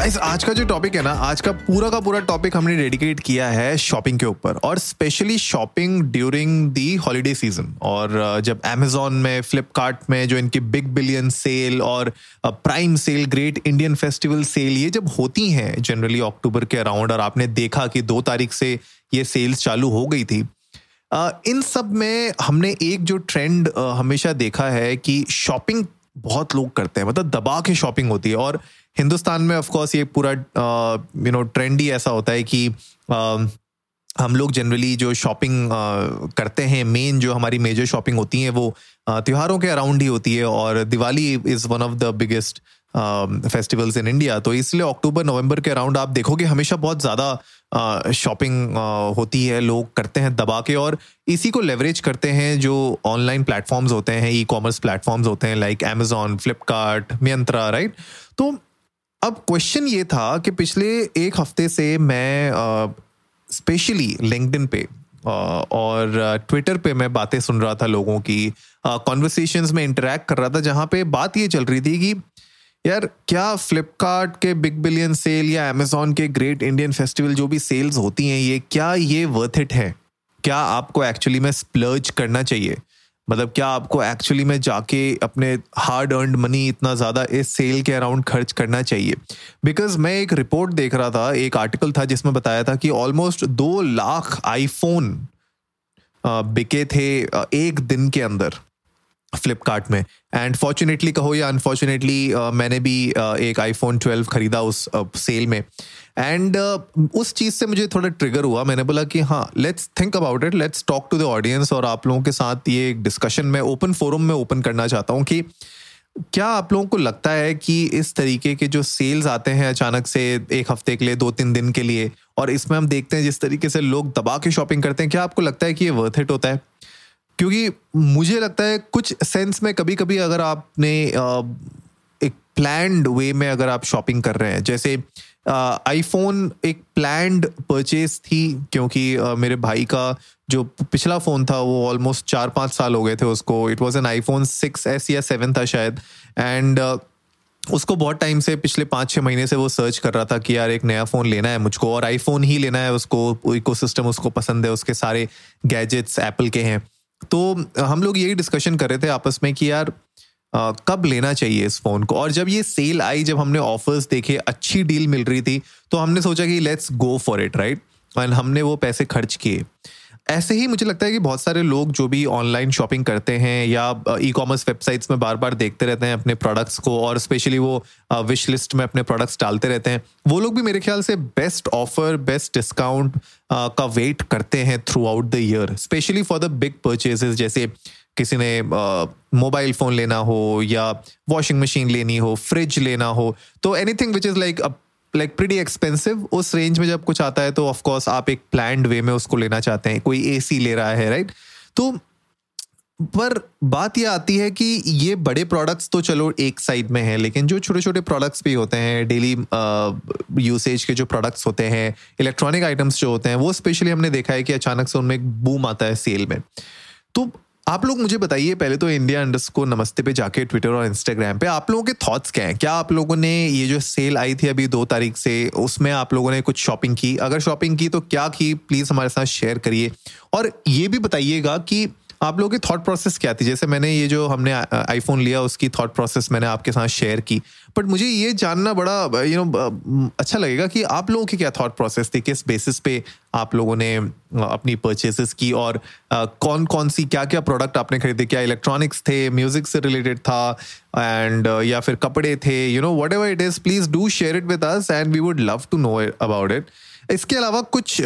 Guys आज का जो टॉपिक है ना आज का पूरा का पूरा टॉपिक हमने डेडिकेट किया है शॉपिंग के ऊपर और specially shopping during the holiday season और uh, जब अमेजोन में फ्लिपकार्ट में जो इनकी बिग बिलियन सेल और prime sale great Indian festival sale ये जब होती हैं जनरली अक्टूबर के अराउंड और आपने देखा कि दो तारीख से ये सेल्स चालू हो गई थी uh, इन सब में हमने एक जो ट्रेंड uh, हमेशा देखा है कि शॉपिंग बहुत लोग करते हैं मतलब दबा के शॉपिंग होती है और हिंदुस्तान में ऑफ़ कोर्स ये पूरा यू नो ट्रेंड ही ऐसा होता है कि uh, हम लोग जनरली जो शॉपिंग करते हैं मेन जो हमारी मेजर शॉपिंग होती है वो त्योहारों के अराउंड ही होती है और Diwali is one of the biggest festivals in India तो इसलिए अक्टूबर नवंबर के अराउंड आप देखोगे हमेशा बहुत ज़्यादा शॉपिंग होती है लोग करते हैं दबा के और इसी को लेवरेज करते हैं जो ऑनलाइन प्लेटफॉर्म्स होते हैं ई कॉमर्स प्लेटफॉर्म्स होते हैं like Amazon Flipkart Myntra right तो अब क्वेश्चन ये था कि पिछले एक हफ़्ते से मैं स्पेशली लिंकडिन पे और ट्विटर पे मैं बातें सुन रहा था लोगों की कॉन्वर्सेशंस में इंटरेक्ट कर रहा था जहाँ पे बात ये चल रही थी कि, यार, क्या फ्लिपकार्ट के बिग बिलियन सेल या अमेजोन के ग्रेट इंडियन फेस्टिवल जो भी सेल्स होती हैं, ये, क्या ये वर्थ इट है? क्या आपको एक्चुअली में स्प्लर्ज करना चाहिए? मतलब क्या आपको एक्चुअली में जाके अपने हार्ड अर्न मनी इतना ज़्यादा इस सेल के अराउंड खर्च करना चाहिए? बिकॉज़ मैं एक रिपोर्ट देख रहा था, एक आर्टिकल था जिसमें बताया था कि ऑलमोस्ट दो लाख आईफोन बिके थे एक दिन के अंदर। फ्लिपकार्ट में. एंड फॉर्चुनेटली कहो या अनफॉर्चुनेटली मैंने भी एक आईफोन 12 खरीदा उस सेल में. एंड uh, उस चीज़ से मुझे थोड़ा ट्रिगर हुआ. मैंने बोला कि हाँ let's think about it let's talk to the audience और आप लोगों के साथ ये एक डिस्कशन में ओपन फोरम में ओपन करना चाहता हूँ कि क्या आप लोगों को लगता है कि इस तरीके के जो सेल्स आते हैं अचानक से एक हफ़्ते के लिए दो तीन दिन के लिए और इसमें हम देखते हैं जिस तरीके से लोग दबा के शॉपिंग करते हैं क्या आपको लगता है कि ये वर्थ इट होता है? क्योंकि मुझे लगता है कुछ सेंस में कभी कभी अगर आपने एक प्लैंड वे में अगर आप शॉपिंग कर रहे हैं, जैसे आईफोन एक प्लैंड परचेज थी, क्योंकि मेरे भाई का जो पिछला फ़ोन था, वो ऑलमोस्ट चार पाँच साल हो गए थे उसको। It was an iPhone six S या सेवन था शायद। एंड उसको बहुत टाइम से पिछले पाँच छः महीने से वो सर्च कर रहा था कि यार एक नया फ़ोन लेना है मुझको, और आईफोन ही लेना है उसको इको उसको पसंद है, उसके सारे गैजेट्स एप्पल के हैं। तो हम लोग यही डिस्कशन कर रहे थे आपस में कि यार कब लेना चाहिए इस फ़ोन को? और जब ये सेल आई, जब हमने ऑफर्स देखे, अच्छी डील मिल रही थी तो हमने सोचा कि let's go for it right and हमने वो पैसे खर्च किए। ऐसे ही मुझे लगता है कि बहुत सारे लोग जो भी ऑनलाइन शॉपिंग करते हैं या ई कॉमर्स वेबसाइट्स में बार बार देखते रहते हैं अपने प्रोडक्ट्स को और स्पेशली वो विश लिस्ट में अपने प्रोडक्ट्स डालते रहते हैं, वो लोग भी मेरे ख्याल से बेस्ट ऑफ़र बेस्ट डिस्काउंट का वेट करते हैं throughout the year specially for the big purchases जैसे किसी ने मोबाइल फ़ोन लेना हो या वॉशिंग मशीन लेनी हो फ्रिज लेना हो तो anything which is like like pretty expensive उस रेंज में जब कुछ आता है तो ऑफकोर्स आप एक प्लान वे में उसको लेना चाहते हैं। कोई AC ले रहा है राइट तो पर बात यह आती है कि ये बड़े प्रोडक्ट्स तो चलो एक साइड में है, लेकिन जो छोटे छोटे प्रोडक्ट्स भी होते हैं डेली यूसेज के जो प्रोडक्ट्स होते हैं इलेक्ट्रॉनिक आइटम्स जो होते हैं, वो स्पेशली हमने देखा है कि अचानक से उनमें एक बूम आता है सेल में। तो आप लोग मुझे बताइए, पहले तो इंडिया अंडरस्कोर नमस्ते पे जाके ट्विटर और इंस्टाग्राम पे आप लोगों के थॉट्स क्या हैं? क्या आप लोगों ने ये जो सेल आई थी अभी दो तारीख से, उसमें आप लोगों ने कुछ शॉपिंग की? अगर शॉपिंग की तो क्या की? प्लीज़ हमारे साथ शेयर करिए। और ये भी बताइएगा कि आप लोगों की थॉट प्रोसेस क्या थी? जैसे मैंने ये जो हमने आईफोन लिया, उसकी थॉट प्रोसेस मैंने आपके साथ शेयर की। बट मुझे ये जानना बड़ा यू नो अच्छा लगेगा कि आप लोगों की क्या थॉट प्रोसेस थी? किस बेसिस पे आप लोगों ने अपनी परचेसेस की? और कौन कौन सी क्या क्या प्रोडक्ट आपने खरीदे? क्या इलेक्ट्रॉनिक्स थे? म्यूज़िक से रिलेटेड था? एंड या फिर कपड़े थे? You know whatever it is please do share it with us and we would love to know about it इसके अलावा कुछ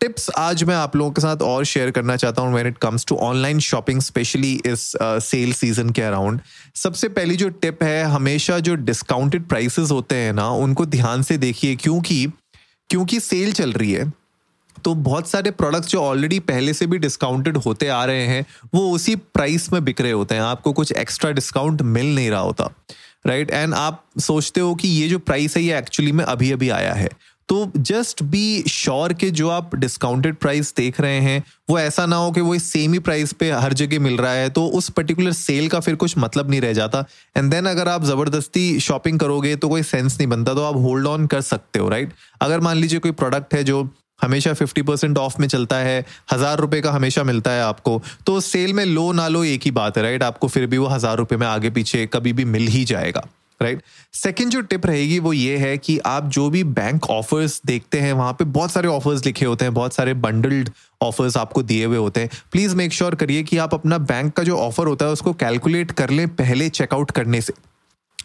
टिप्स आज मैं आप लोगों के साथ और शेयर करना चाहता हूँ when it comes to online shopping specially इस सेल सीज़न के अराउंड सबसे पहली जो टिप है, हमेशा जो डिस्काउंटेड प्राइसेस होते हैं ना, उनको ध्यान से देखिए क्योंकि क्योंकि सेल चल रही है तो बहुत सारे प्रोडक्ट्स जो ऑलरेडी पहले से भी डिस्काउंटेड होते आ रहे हैं, वो उसी प्राइस में बिक रहे होते हैं। आपको कुछ एक्स्ट्रा डिस्काउंट मिल नहीं रहा होता राइट right? एंड आप सोचते हो कि ये जो प्राइस है, ये एक्चुअली में अभी अभी आया है। तो जस्ट बी श्योर के जो आप डिस्काउंटेड प्राइस देख रहे हैं, वो ऐसा ना हो कि वो इस सेम ही प्राइस पे हर जगह मिल रहा है तो उस पर्टिकुलर सेल का फिर कुछ मतलब नहीं रह जाता। एंड देन अगर आप ज़बरदस्ती शॉपिंग करोगे तो कोई सेंस नहीं बनता तो आप होल्ड ऑन कर सकते हो राइट अगर मान लीजिए कोई प्रोडक्ट है जो हमेशा फिफ्टी परसेंट ऑफ़ में चलता है, हज़ार रुपए का हमेशा मिलता है आपको तो सेल में लो ना लो एक ही बात है राइट आपको फिर भी वो हज़ार रुपए में आगे पीछे कभी भी मिल ही जाएगा। राइट सेकेंड जो टिप रहेगी वो ये है कि आप जो भी बैंक ऑफर्स देखते हैं, वहाँ पे बहुत सारे ऑफर्स लिखे होते हैं, बहुत सारे बंडल्ड ऑफर्स आपको दिए हुए होते हैं। प्लीज़ मेक श्योर करिए कि आप अपना बैंक का जो ऑफ़र होता है उसको कैलकुलेट कर लें पहले चेकआउट करने से।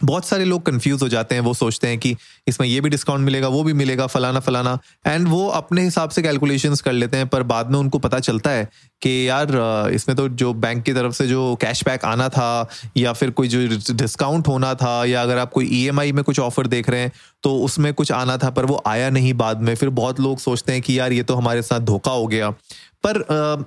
बहुत सारे लोग कंफ्यूज हो जाते हैं, वो सोचते हैं कि इसमें ये भी डिस्काउंट मिलेगा, वो भी मिलेगा, फलाना फलाना। एंड वो अपने हिसाब से कैलकुलेशंस कर लेते हैं, पर बाद में उनको पता चलता है कि यार इसमें तो जो बैंक की तरफ़ से जो कैशबैक आना था, या फिर कोई जो डिस्काउंट होना था, या अगर आप कोई ईएमआई में कुछ ऑफ़र देख रहे हैं तो उसमें कुछ आना था, पर वो आया नहीं बाद में। फिर बहुत लोग सोचते हैं कि यार, ये तो हमारे साथ धोखा हो गया। पर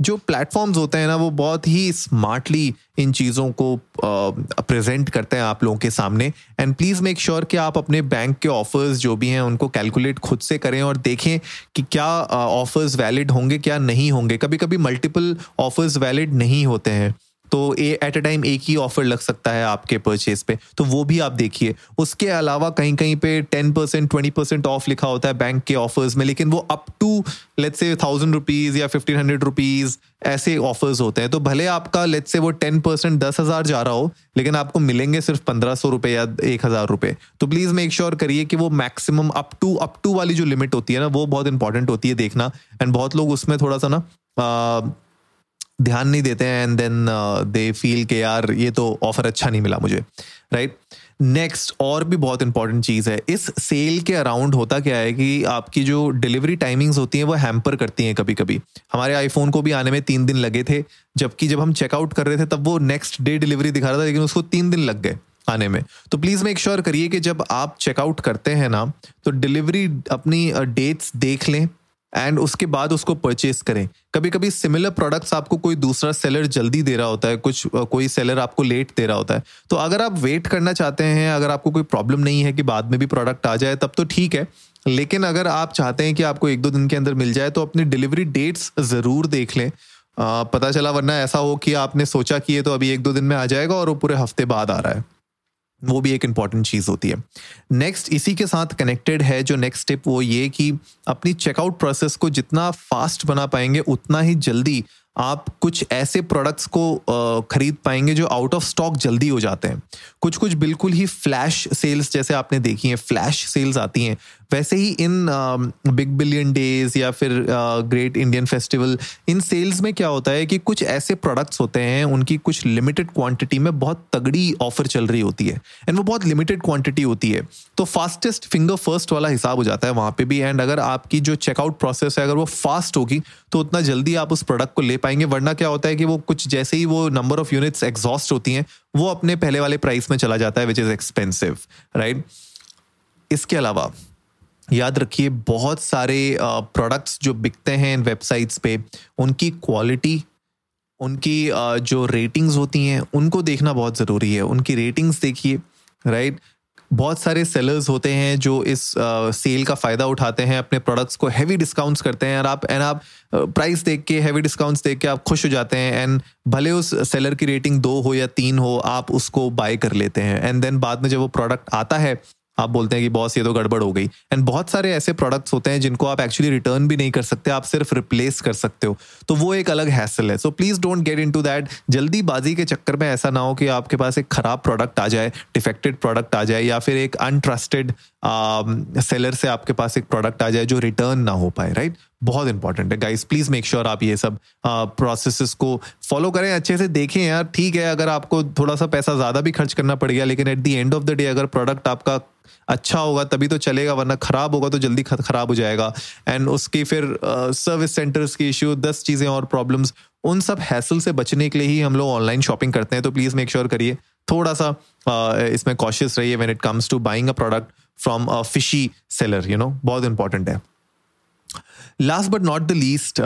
जो प्लेटफॉर्म्स होते हैं ना, वो बहुत ही स्मार्टली इन चीज़ों को प्रेजेंट करते हैं आप लोगों के सामने। एंड प्लीज़ मेक श्योर कि आप अपने बैंक के ऑफर्स जो भी हैं, उनको कैलकुलेट खुद से करें और देखें कि क्या ऑफर्स वैलिड होंगे, क्या नहीं होंगे। कभी कभी मल्टीपल ऑफर्स वैलिड नहीं होते हैं। तो एट अ टाइम एक ही ऑफ़र लग सकता है आपके परचेज पे। तो वो भी आप देखिए। उसके अलावा कहीं कहीं पे ten percent twenty percent off लिखा होता है बैंक के ऑफर्स में, लेकिन वो up to let's say thousand rupees या फिफ्टीन हंड्रेड रुपीज़ ऐसे ऑफर्स होते हैं। तो भले आपका लेट से वो टेन परसेंट दस हज़ार जा रहा हो, लेकिन आपको मिलेंगे सिर्फ़ पंद्रह सौ रुपए या एक हज़ार रुपए। तो प्लीज़ मेक श्योर करिए कि वो maximum up to up to वाली जो लिमिट होती है ना, वो बहुत इंपॉर्टेंट होती है देखना। एंड बहुत लोग उसमें थोड़ा सा ना ध्यान नहीं देते हैं एंड देन दे फील के यार ये तो ऑफ़र अच्छा नहीं मिला मुझे राइट नेक्स्ट और भी बहुत इंपॉर्टेंट चीज़ है इस सेल के अराउंड होता क्या है कि आपकी जो डिलीवरी टाइमिंग्स होती हैं वो हैम्पर करती हैं कभी कभी हमारे आईफोन को भी आने में तीन दिन लगे थे जबकि जब हम चेकआउट कर रहे थे तब वो नेक्स्ट डे डिलीवरी दिखा रहा था लेकिन उसको तीन दिन लग गए आने में। तो प्लीज़ मेक श्योर करिए कि जब आप चेकआउट करते हैं ना तो डिलीवरी अपनी डेट्स uh, देख लें एंड उसके बाद उसको परचेज करें। कभी कभी सिमिलर प्रोडक्ट्स आपको कोई दूसरा सेलर जल्दी दे रहा होता है, कुछ कोई सेलर आपको लेट दे रहा होता है। तो अगर आप वेट करना चाहते हैं, अगर आपको कोई प्रॉब्लम नहीं है कि बाद में भी प्रोडक्ट आ जाए, तब तो ठीक है। लेकिन अगर आप चाहते हैं कि आपको एक दो दिन के अंदर मिल जाए तो अपनी डिलीवरी डेट्स ज़रूर देख लें। पता चला वरना ऐसा हो कि आपने सोचा कि ये तो अभी एक दो दिन में आ जाएगा और वो पूरे हफ़्ते बाद आ रहा है। वो भी एक इंपॉर्टेंट चीज़ होती है। नेक्स्ट इसी के साथ कनेक्टेड है जो नेक्स्ट स्टेप वो ये कि अपनी चेकआउट प्रोसेस को जितना फास्ट बना पाएँगे, उतना ही जल्दी आप कुछ ऐसे प्रोडक्ट्स को खरीद पाएँगे जो आउट ऑफ़ स्टॉक जल्दी हो जाते हैं। कुछ कुछ बिल्कुल ही फ्लैश सेल्स जैसे आपने देखी हैं फ्लैश सेल्स आती हैं वैसे ही इन बिग बिलियन डेज़ या फिर ग्रेट इंडियन फेस्टिवल इन सेल्स में क्या होता है कि कुछ ऐसे प्रोडक्ट्स होते हैं, उनकी कुछ लिमिटेड क्वांटिटी में बहुत तगड़ी ऑफ़र चल रही होती है। एंड वो बहुत लिमिटेड क्वांटिटी होती है। तो फास्टेस्ट फिंगर फ़र्स्ट वाला हिसाब हो जाता है वहाँ पे भी। एंड अगर आपकी जो चेकआउट प्रोसेस है, अगर वो फास्ट होगी तो उतना जल्दी आप उस प्रोडक्ट को ले पाएँगे। वरना क्या होता है कि वो कुछ जैसे ही वो नंबर ऑफ़ यूनिट्स एग्जॉस्ट होती हैं, वो अपने पहले वाले प्राइस में चला जाता है विच इज़ एक्सपेंसिव राइट इसके अलावा याद रखिए, बहुत सारे प्रोडक्ट्स जो बिकते हैं इन वेबसाइट्स पे, उनकी क्वालिटी उनकी जो रेटिंग्स होती हैं, उनको देखना बहुत ज़रूरी है। उनकी रेटिंग्स देखिए राइट बहुत सारे सेलर्स होते हैं जो इस सेल का फ़ायदा उठाते हैं, अपने प्रोडक्ट्स को हैवी डिस्काउंट्स करते हैं और आप एंड आप प्राइस देख के हैवी डिस्काउंट्स देख के आप खुश हो जाते हैं एंड भले उस सेलर की रेटिंग दो हो या तीन हो, आप उसको बाय कर लेते हैं। एंड देन बाद में जब वो प्रोडक्ट आता है आप बोलते हैं कि बॉस ये तो गड़बड़ हो गई। एंड बहुत सारे ऐसे प्रोडक्ट्स होते हैं जिनको आप एक्चुअली रिटर्न भी नहीं कर सकते, आप सिर्फ़ रिप्लेस कर सकते हो। तो वो एक अलग हैसल है। So please don't get into that जल्दीबाजी के चक्कर में ऐसा ना हो कि आपके पास एक खराब प्रोडक्ट आ जाए डिफेक्टेड प्रोडक्ट आ जाए, या फिर एक अनट्रस्टेड सेलर से आपके पास एक प्रोडक्ट आ जाए जो रिटर्न ना हो पाए राइट बहुत इंपॉर्टेंट है। गाइस प्लीज़ मेक श्योर आप ये सब प्रोसेस को फॉलो करें अच्छे से देखें यार। ठीक है अगर आपको थोड़ा सा पैसा ज़्यादा भी खर्च करना पड़ गया लेकिन at the end of the day अगर प्रोडक्ट आपका अच्छा होगा तभी तो चलेगा वरना खराब होगा तो जल्दी खराब हो जाएगा। एंड उसकी फिर सर्विस सेंटर्स की इश्यू दस चीज़ें और प्रॉब्लम्स उन सब हैसल से बचने के लिए ही हम लोग ऑनलाइन शॉपिंग करते हैं। तो प्लीज़ मेक श्योर करिए। थोड़ा सा uh, इसमें कॉशियस रहिए when it comes to buying a product from a fishy seller you know बहुत इंपॉर्टेंट है। Last but not the least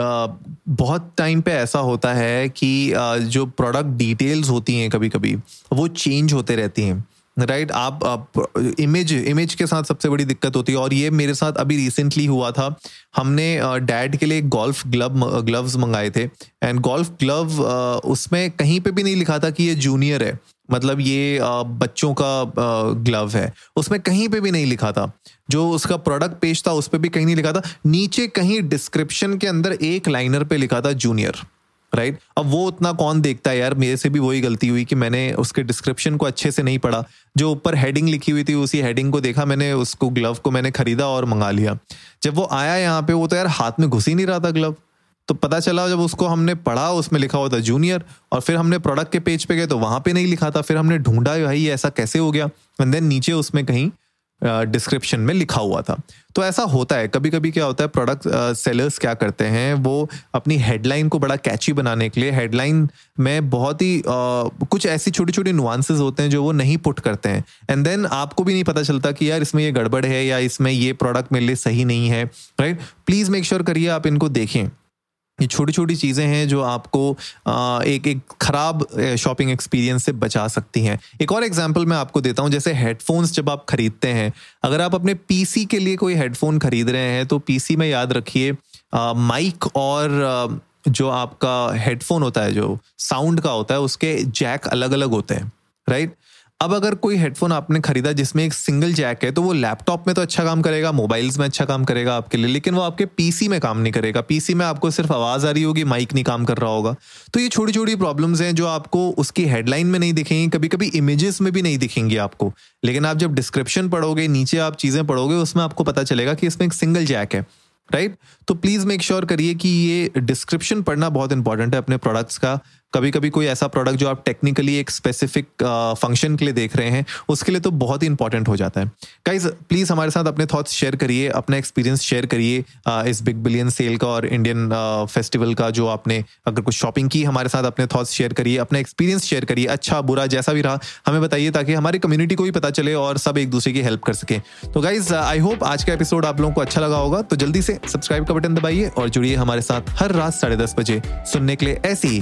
बहुत टाइम पे ऐसा होता है कि uh, जो प्रोडक्ट डिटेल्स होती हैं कभी कभी वो चेंज होते रहती हैं राइट right? आप, आप इमेज इमेज के साथ सबसे बड़ी दिक्कत होती है और ये मेरे साथ अभी रिसेंटली हुआ था। हमने डैड के लिए गोल्फ ग्लव ग्लव्स मंगाए थे एंड गोल्फ ग्लव उसमें कहीं पे भी नहीं लिखा था कि ये जूनियर है। मतलब ये बच्चों का ग्लव है। उसमें कहीं पे भी नहीं लिखा था। जो उसका प्रोडक्ट पेज था, उस पर भी कहीं नहीं लिखा था। नीचे कहीं डिस्क्रिप्शन के अंदर एक लाइनर पे लिखा था जूनियर राइट right? अब वो उतना कौन देखता है यार? मेरे से भी वही गलती हुई कि मैंने उसके डिस्क्रिप्शन को अच्छे से नहीं पढ़ा। जो ऊपर हेडिंग लिखी हुई थी, उसी हेडिंग को देखा, मैंने उसको ग्लव को मैंने खरीदा और मंगा लिया। जब वो आया यहाँ पे, वो तो यार हाथ में घुस ही नहीं रहा था ग्लव तो पता चला जब उसको हमने पढ़ा उसमें लिखा हुआ था जूनियर और फिर हमने प्रोडक्ट के पेज पे गए तो वहाँ पे नहीं लिखा था। फिर हमने ढूंढा भाई ऐसा कैसे हो गया? एंड देन नीचे उसमें कहीं डिस्क्रिप्शन में लिखा हुआ था। तो ऐसा होता है। कभी कभी क्या होता है प्रोडक्ट सेलर्स क्या करते हैं वो अपनी हेडलाइन को बड़ा कैची बनाने के लिए हेडलाइन में बहुत ही uh, कुछ ऐसी छोटी छोटी नुआंसेस होते हैं जो वो नहीं पुट करते हैं। एंड देन आपको भी नहीं पता चलता कि यार इसमें ये गड़बड़ है या इसमें ये प्रोडक्ट मेरे लिए सही नहीं है राइट प्लीज़ मेक श्योर करिए आप इनको देखें। ये छोटी छोटी चीज़ें हैं जो आपको एक एक खराब शॉपिंग एक्सपीरियंस से बचा सकती हैं। एक और एग्जांपल मैं आपको देता हूँ, जैसे हेडफोन्स जब आप खरीदते हैं, अगर आप अपने पीसी के लिए कोई हेडफोन खरीद रहे हैं तो पीसी में याद रखिए माइक और जो आपका हेडफोन होता है, जो साउंड का होता है, उसके जैक अलग अलग होते हैं राइट अब अगर कोई हेडफोन आपने खरीदा जिसमें एक सिंगल जैक है तो वो लैपटॉप में तो अच्छा काम करेगा मोबाइल्स में अच्छा काम करेगा आपके लिए, लेकिन वो आपके पीसी में काम नहीं करेगा। पीसी में आपको सिर्फ़ आवाज़ आ रही होगी माइक नहीं काम कर रहा होगा। तो ये छोटी छोटी प्रॉब्लम्स हैं जो आपको उसकी हेडलाइन में नहीं दिखेंगी कभी कभी इमेजेस में भी नहीं दिखेंगी आपको। लेकिन आप जब डिस्क्रिप्शन पढ़ोगे, नीचे आप चीज़ें पढ़ोगे, उसमें आपको पता चलेगा कि इसमें एक सिंगल जैक है राइट right? तो प्लीज़ मेक श्योर करिए कि ये डिस्क्रिप्शन पढ़ना बहुत इंपॉर्टेंट है अपने प्रोडक्ट्स का। कभी कभी कोई ऐसा प्रोडक्ट जो आप टेक्निकली एक स्पेसिफिक फ़ंक्शन के लिए देख रहे हैं, उसके लिए तो बहुत ही इंपॉर्टेंट हो जाता है। गाइज़ प्लीज़ हमारे साथ अपने थॉट्स शेयर करिए, अपना एक्सपीरियंस शेयर करिए इस बिग बिलियन सेल का और इंडियन फेस्टिवल का जो आपने अगर कुछ शॉपिंग की, हमारे साथ अपने थॉट्स शेयर करिए, अपना एक्सपीरियंस शेयर करिए अच्छा बुरा जैसा भी रहा, हमें बताइए ताकि हमारी कम्युनिटी को भी पता चले और सब एक दूसरे की हेल्प कर सके। तो गाइज़ आई होप आज का एपिसोड आप लोगों को अच्छा लगा होगा तो जल्दी से सब्सक्राइब का बटन दबाइए और जुड़िए हमारे साथ हर रात साढ़े दस बजे सुनने के लिए ऐसी